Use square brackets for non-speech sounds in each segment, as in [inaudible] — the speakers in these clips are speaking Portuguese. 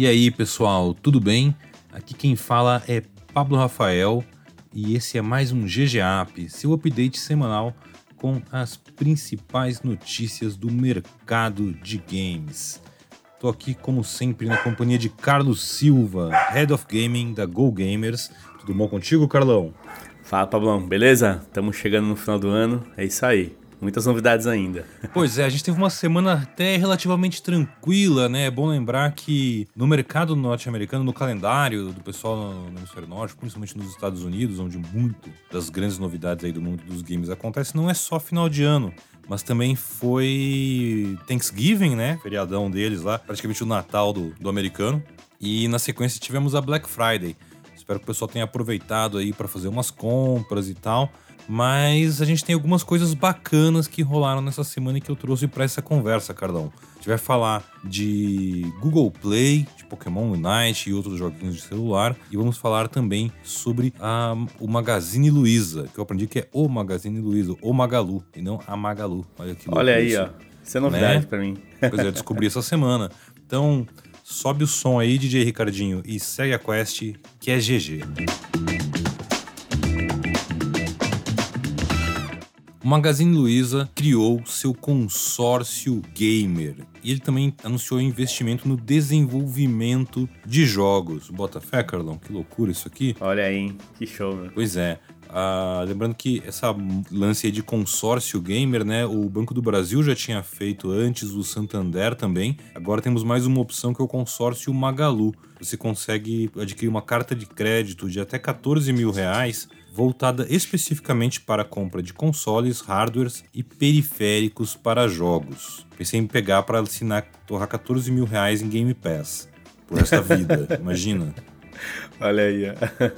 E aí, pessoal, tudo bem? Aqui quem fala é Pablo Rafael e esse é mais um GGAP, seu update semanal com as principais notícias do mercado de games. Tô aqui, como sempre, na companhia de Carlos Silva, Head of Gaming da Go Gamers. Tudo bom contigo, Carlão? Fala, Pablão, beleza? Estamos chegando no final do ano, é isso aí. Muitas novidades ainda. Pois é, a gente teve uma semana até relativamente tranquila, né? É bom lembrar que no mercado norte-americano, no calendário do pessoal no hemisfério norte, principalmente nos Estados Unidos, onde muito das grandes novidades aí do mundo dos games acontece, não é só final de ano mas também foi Thanksgiving, né? Feriadão deles lá, praticamente o Natal do, do americano. E na sequência tivemos a Black Friday. Espero que o pessoal tenha aproveitado aí para fazer umas compras e tal. Mas a gente tem algumas coisas bacanas que rolaram nessa semana e que eu trouxe para essa conversa, Carlão. A gente vai falar de Google Play, de Pokémon Unite e outros joguinhos de celular. E vamos falar também sobre a, o Magazine Luiza, que eu aprendi que é o Magazine Luiza, o Magalu, e não a Magalu. Olha, que Olha aí, isso. ó. Isso é novidade né? para mim. Pois é, eu descobri essa semana. Então, sobe o som aí, DJ Ricardinho, e segue a quest, que é GG. Magazine Luiza criou seu consórcio gamer e ele também anunciou investimento no desenvolvimento de jogos. Bota fé, Carlão, que loucura isso aqui. Olha aí, hein? que show, meu. Pois é. Ah, lembrando que essa lance aí de consórcio gamer, né? O Banco do Brasil já tinha feito antes, o Santander também. Agora temos mais uma opção que é o consórcio Magalu. Você consegue adquirir uma carta de crédito de até 14 mil reais voltada especificamente para a compra de consoles, hardwares e periféricos para jogos. Pensei em pegar para assinar, torrar 14 mil reais em Game Pass por esta [laughs] vida, imagina. Olha aí.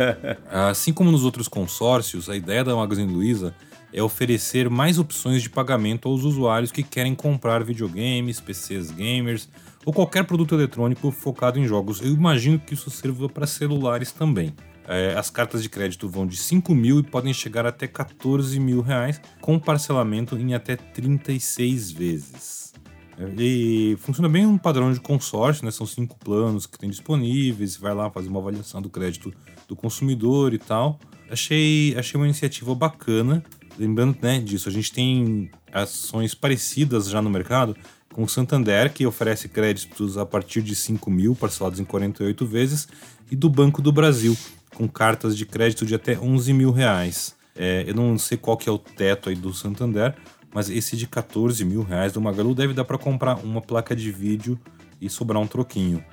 [laughs] assim como nos outros consórcios, a ideia da Magazine Luiza é oferecer mais opções de pagamento aos usuários que querem comprar videogames, PCs gamers ou qualquer produto eletrônico focado em jogos. Eu imagino que isso sirva para celulares também. É, as cartas de crédito vão de 5 mil e podem chegar até 14 mil reais, com parcelamento em até 36 vezes. É, e funciona bem um padrão de consórcio, né? São cinco planos que tem disponíveis, vai lá fazer uma avaliação do crédito do consumidor e tal. Achei, achei uma iniciativa bacana. Lembrando né, disso, a gente tem ações parecidas já no mercado com o Santander, que oferece créditos a partir de 5 mil, parcelados em 48 vezes, e do Banco do Brasil, com cartas de crédito de até 11 mil reais. É, eu não sei qual que é o teto aí do Santander, mas esse de 14 mil reais do Magalu deve dar para comprar uma placa de vídeo e sobrar um troquinho.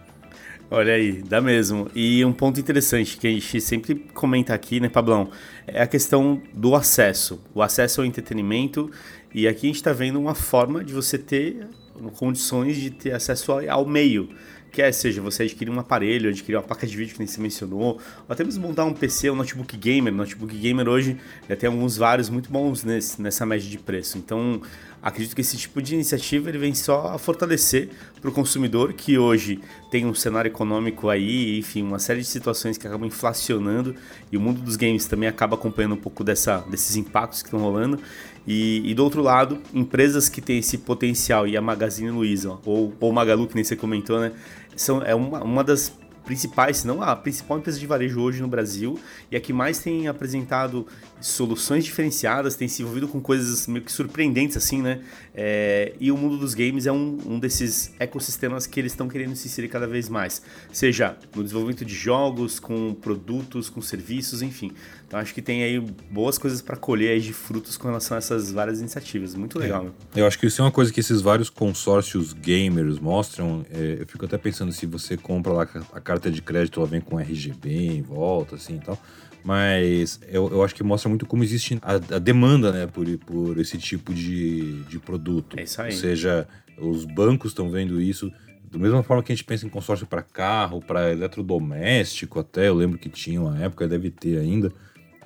Olha aí, dá mesmo. E um ponto interessante que a gente sempre comenta aqui, né, Pablão, é a questão do acesso. O acesso ao entretenimento. E aqui a gente está vendo uma forma de você ter condições de ter acesso ao meio quer seja você adquirir um aparelho, adquirir uma placa de vídeo que nem você mencionou, ou até mesmo montar um PC, um notebook gamer. Notebook gamer hoje já tem alguns vários muito bons nesse, nessa média de preço. Então, acredito que esse tipo de iniciativa ele vem só a fortalecer para o consumidor que hoje tem um cenário econômico aí, enfim, uma série de situações que acabam inflacionando e o mundo dos games também acaba acompanhando um pouco dessa, desses impactos que estão rolando. E, e, do outro lado, empresas que têm esse potencial, e a Magazine Luiza, ou, ou Magalu, que nem você comentou, né? São, é uma, uma das principais, se não a principal empresa de varejo hoje no Brasil e a que mais tem apresentado soluções diferenciadas, tem se envolvido com coisas meio que surpreendentes assim, né? É, e o mundo dos games é um, um desses ecossistemas que eles estão querendo se inserir cada vez mais, seja no desenvolvimento de jogos, com produtos, com serviços, enfim. Então acho que tem aí boas coisas para colher de frutos com relação a essas várias iniciativas. Muito é. legal. É. Eu acho que isso é uma coisa que esses vários consórcios gamers mostram. É, eu fico até pensando se você compra lá a carta de crédito, ela vem com RGB em volta, assim e tal. Mas eu, eu acho que mostra muito como existe a, a demanda né, por, por esse tipo de, de produto. É isso aí. Ou seja, os bancos estão vendo isso. Da mesma forma que a gente pensa em consórcio para carro, para eletrodoméstico, até eu lembro que tinha uma época, deve ter ainda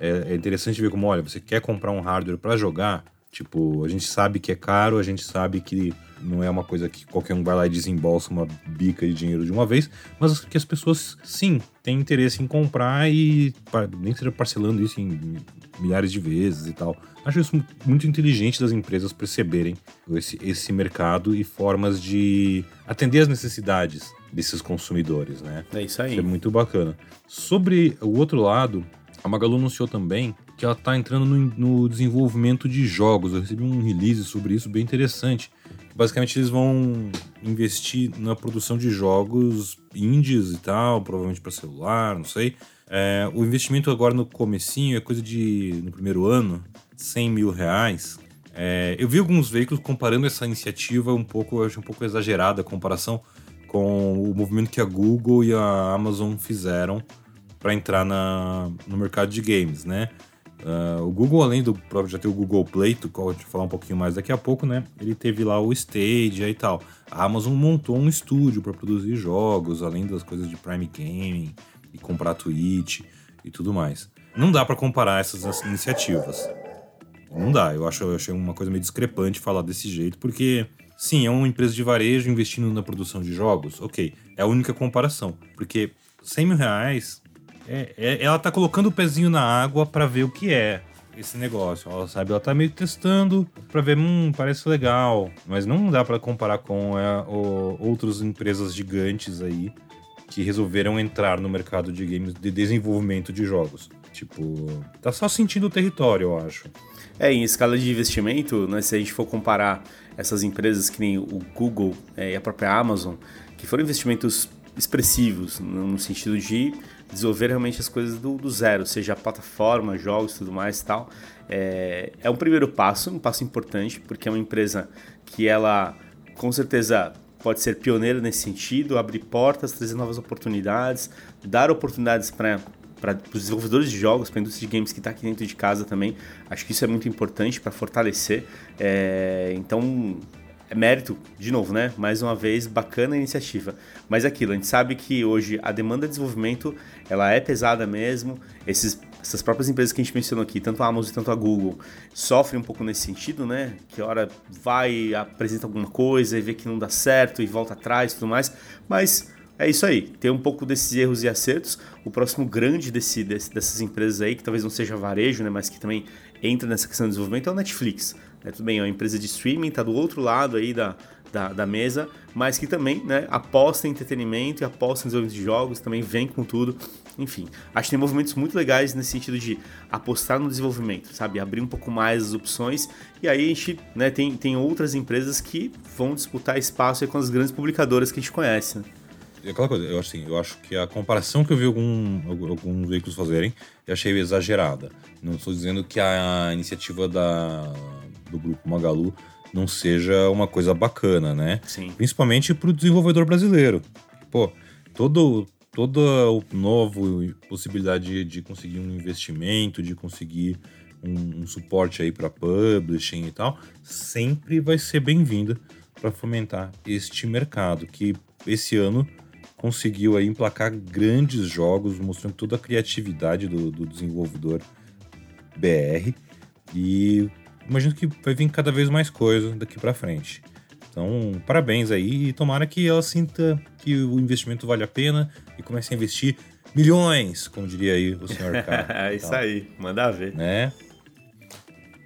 é, é interessante ver como, olha, você quer comprar um hardware para jogar, Tipo, a gente sabe que é caro, a gente sabe que não é uma coisa que qualquer um vai lá e desembolsa uma bica de dinheiro de uma vez, mas que as pessoas, sim, têm interesse em comprar e nem seja parcelando isso em milhares de vezes e tal. Acho isso muito inteligente das empresas perceberem esse, esse mercado e formas de atender as necessidades desses consumidores, né? É isso aí. Isso é muito bacana. Sobre o outro lado, a Magalu anunciou também que ela está entrando no, no, desenvolvimento de jogos. Eu recebi um release sobre isso bem interessante. Basicamente, eles vão investir na produção de jogos indies e tal, provavelmente para celular, não sei. É, o investimento agora no comecinho é coisa de, no primeiro ano, 100 mil reais. É, eu vi alguns veículos comparando essa iniciativa um pouco, eu acho um pouco exagerada a comparação com o movimento que a Google e a Amazon fizeram para entrar na, no mercado de games, né? Uh, o Google, além do próprio já ter o Google Play, do qual gente vai falar um pouquinho mais daqui a pouco, né? Ele teve lá o Stadia e tal. A Amazon montou um estúdio para produzir jogos, além das coisas de Prime Gaming e comprar Twitch e tudo mais. Não dá para comparar essas iniciativas. Não dá. Eu acho eu achei uma coisa meio discrepante falar desse jeito, porque sim, é uma empresa de varejo investindo na produção de jogos. Ok, é a única comparação, porque 100 mil reais é, é, ela tá colocando o pezinho na água para ver o que é esse negócio. Ela sabe, ela tá meio testando para ver, hum, parece legal, mas não dá para comparar com é, outras empresas gigantes aí que resolveram entrar no mercado de games de desenvolvimento de jogos. Tipo, tá só sentindo o território, eu acho. É, em escala de investimento, né, se a gente for comparar essas empresas que nem o Google é, e a própria Amazon, que foram investimentos expressivos no sentido de desenvolver realmente as coisas do, do zero, seja plataforma, jogos, tudo mais e tal. É, é um primeiro passo, um passo importante, porque é uma empresa que ela com certeza pode ser pioneira nesse sentido, abrir portas, trazer novas oportunidades, dar oportunidades para para os desenvolvedores de jogos, para a indústria de games que está aqui dentro de casa também. Acho que isso é muito importante para fortalecer. É, então, é mérito, de novo, né? Mais uma vez, bacana a iniciativa. Mas é aquilo, a gente sabe que hoje a demanda de desenvolvimento ela é pesada mesmo. Esses, essas próprias empresas que a gente mencionou aqui, tanto a Amazon quanto a Google, sofrem um pouco nesse sentido, né? Que hora vai, apresenta alguma coisa e vê que não dá certo e volta atrás e tudo mais. Mas é isso aí, tem um pouco desses erros e acertos. O próximo grande desse, desse, dessas empresas aí, que talvez não seja varejo, né, mas que também entra nessa questão de desenvolvimento, é o Netflix. Né? Tudo bem, é uma empresa de streaming, está do outro lado aí da, da, da, mesa, mas que também né, aposta em entretenimento e aposta em desenvolvimento de jogos, também vem com tudo. Enfim, acho que tem movimentos muito legais nesse sentido de apostar no desenvolvimento, sabe? Abrir um pouco mais as opções. E aí a gente né, tem, tem outras empresas que vão disputar espaço com as grandes publicadoras que a gente conhece. Né? É aquela coisa, eu, assim, eu acho que a comparação que eu vi algum, alguns veículos fazerem, eu achei exagerada. Não estou dizendo que a iniciativa da, do grupo Magalu não seja uma coisa bacana, né? Sim. Principalmente para o desenvolvedor brasileiro. Pô, todo, toda nova possibilidade de, conseguir um investimento, de conseguir um, um suporte aí para publishing e tal, sempre vai ser bem-vinda para fomentar este mercado que esse ano conseguiu aí emplacar grandes jogos, mostrando toda a criatividade do, do desenvolvedor BR. E imagino que vai vir cada vez mais coisa daqui para frente. Então, parabéns aí e tomara que ela sinta que o investimento vale a pena e comece a investir milhões, como diria aí o senhor [laughs] K. é isso aí, manda ver. Né?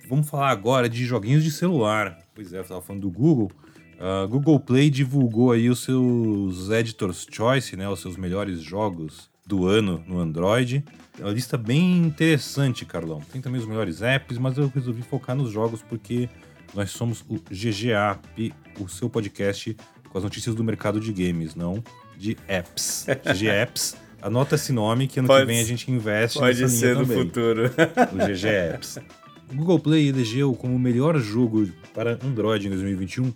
Vamos falar agora de joguinhos de celular. Pois é, eu estava falando do Google. Uh, Google Play divulgou aí os seus Editor's Choice, né, os seus melhores jogos do ano no Android. É uma lista bem interessante, Carlão. Tem também os melhores apps, mas eu resolvi focar nos jogos porque nós somos o GGA, o seu podcast com as notícias do mercado de games, não de apps. GG [laughs] Apps. Anota esse nome que ano pode, que vem a gente investe pode nessa ser no futuro. O GG Apps. O Google Play elegeu como o melhor jogo para Android em 2021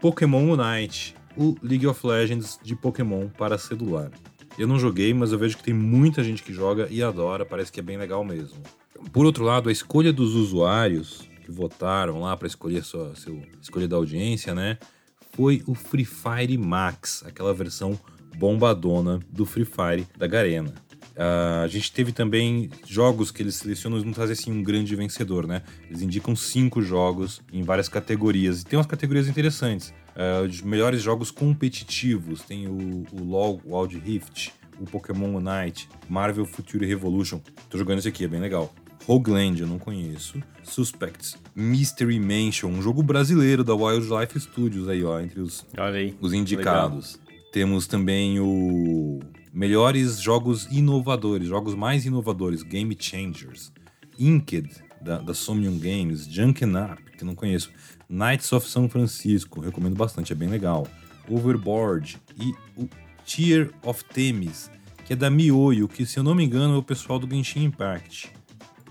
Pokémon Unite, o League of Legends de Pokémon para celular. Eu não joguei, mas eu vejo que tem muita gente que joga e adora, parece que é bem legal mesmo. Por outro lado, a escolha dos usuários que votaram lá para escolher sua seu, escolha da audiência, né, foi o Free Fire Max, aquela versão bombadona do Free Fire da Garena. Uh, a gente teve também jogos que eles selecionam, não trazem assim um grande vencedor, né? Eles indicam cinco jogos em várias categorias. E tem umas categorias interessantes. Uh, os melhores jogos competitivos. Tem o, o LoL Wild Rift, o Pokémon Unite, Marvel Future Revolution. Tô jogando esse aqui, é bem legal. Rogueland, eu não conheço. Suspects. Mystery Mansion, um jogo brasileiro da Wildlife Studios aí, ó, entre os, os indicados. Legal. Temos também o melhores jogos inovadores, jogos mais inovadores, Game Changers. Inked, da, da Somnium Games, Junkin' Up, que não conheço. Knights of São Francisco, recomendo bastante, é bem legal. Overboard e o Tier of Themis, que é da Mioyo, que se eu não me engano é o pessoal do Genshin Impact.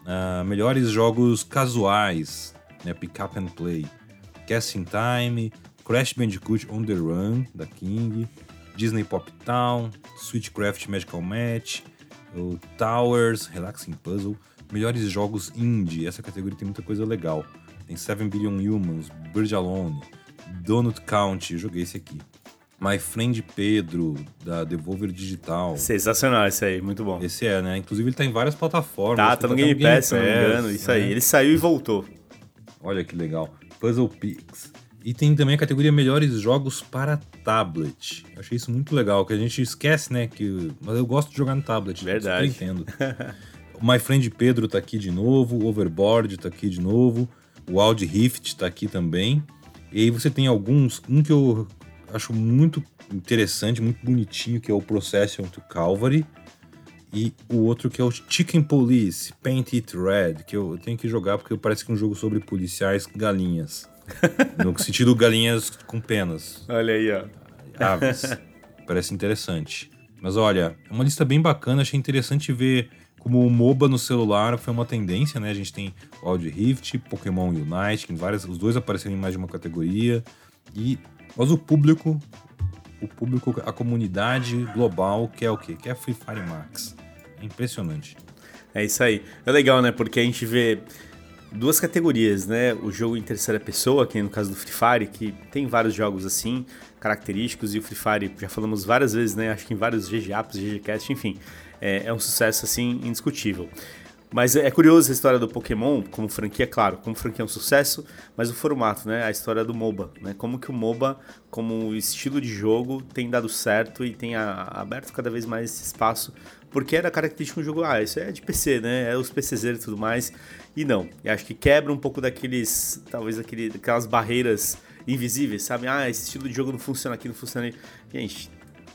Uh, melhores jogos casuais, né, Pick Up and Play. Casting Time, Crash Bandicoot On The Run, da King, Disney Pop Town, Switchcraft Magical Match, o Towers, Relaxing Puzzle, melhores jogos indie, essa categoria tem muita coisa legal. Tem 7 Billion Humans, Bird Alone, Donut Count, eu joguei esse aqui. My Friend Pedro, da Devolver Digital. Sensacional esse aí, muito bom. Esse é, né? Inclusive ele tá em várias plataformas. Tá, tá no, Game, Pass, se não me engano. Isso né? aí. Ele saiu e voltou. Olha que legal. Puzzle Pix. E tem também a categoria Melhores Jogos para Tablet. Eu achei isso muito legal, que a gente esquece, né? Que... Mas eu gosto de jogar no tablet. Verdade. [laughs] My Friend Pedro tá aqui de novo, Overboard tá aqui de novo, o Audi Rift tá aqui também. E aí você tem alguns, um que eu acho muito interessante, muito bonitinho, que é o Procession to Calvary. E o outro que é o Chicken Police, Paint It Red, que eu tenho que jogar porque parece que é um jogo sobre policiais galinhas. [laughs] no sentido galinhas com penas. Olha aí, ó. Aves. [laughs] parece interessante. Mas olha, é uma lista bem bacana, achei interessante ver como o MOBA no celular foi uma tendência, né? A gente tem o Wild Rift, Pokémon Unite, em várias, os dois apareceram em mais de uma categoria. E mas o público, o público, a comunidade global quer o quê? Quer Free Fire Max. É impressionante. É isso aí. É legal, né? Porque a gente vê duas categorias, né? O jogo em terceira pessoa, que é no caso do Free Fire, que tem vários jogos assim, característicos, e o Free Fire, já falamos várias vezes, né? Acho que em vários GGApps, GGCast, enfim, é, é um sucesso assim indiscutível. Mas é curioso a história do Pokémon, como franquia, claro, como franquia é um sucesso, mas o formato, né? A história do MOBA, né? Como que o MOBA, como estilo de jogo, tem dado certo e tem a, aberto cada vez mais esse espaço, porque era característico do jogo, ah, isso é de PC, né? É os PCs e tudo mais. E não, e acho que quebra um pouco daqueles, talvez aquele, aquelas barreiras invisíveis, sabe? Ah, esse estilo de jogo não funciona aqui, não funciona ali. Gente,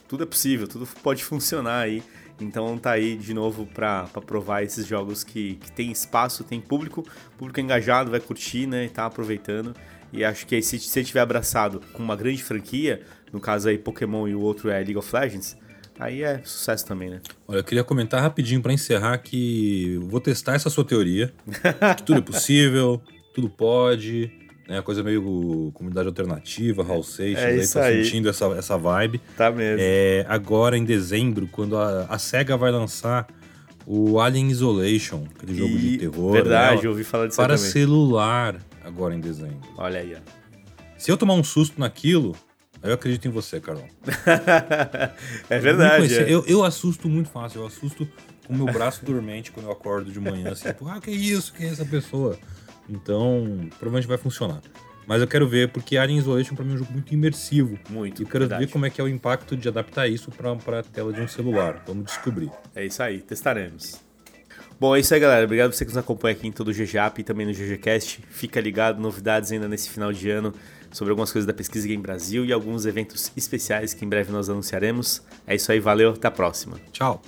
tudo é possível, tudo pode funcionar aí. Então tá aí de novo para provar esses jogos que, que tem espaço, tem público, público engajado, vai curtir, né? E tá aproveitando. E acho que aí, se você tiver abraçado com uma grande franquia, no caso aí Pokémon e o outro é League of Legends, aí é sucesso também, né? Olha, eu queria comentar rapidinho para encerrar que vou testar essa sua teoria, [laughs] que tudo é possível, tudo pode, né? Coisa meio comunidade alternativa, Hall Seixas, é aí tô aí. sentindo essa, essa vibe. Tá mesmo. É, agora em dezembro, quando a, a SEGA vai lançar o Alien Isolation, aquele jogo e... de terror. Verdade, eu ouvi falar disso Para celular, agora em dezembro. Olha aí, ó. Se eu tomar um susto naquilo, eu acredito em você, Carol. [laughs] é verdade. É. Eu, eu assusto muito fácil, eu assusto com o meu braço dormente quando eu acordo de manhã, assim, tipo, ah, que isso, quem é essa pessoa? Então, provavelmente vai funcionar. Mas eu quero ver, porque Alien Isolation para mim é um jogo muito imersivo. Muito. E eu quero verdade. ver como é que é o impacto de adaptar isso para a tela de um celular. Vamos descobrir. É isso aí, testaremos. Bom, é isso aí, galera. Obrigado por você que nos acompanha aqui em todo o GGAP e também no GGCast. Fica ligado, novidades ainda nesse final de ano sobre algumas coisas da Pesquisa Game Brasil e alguns eventos especiais que em breve nós anunciaremos. É isso aí, valeu, até a próxima. Tchau.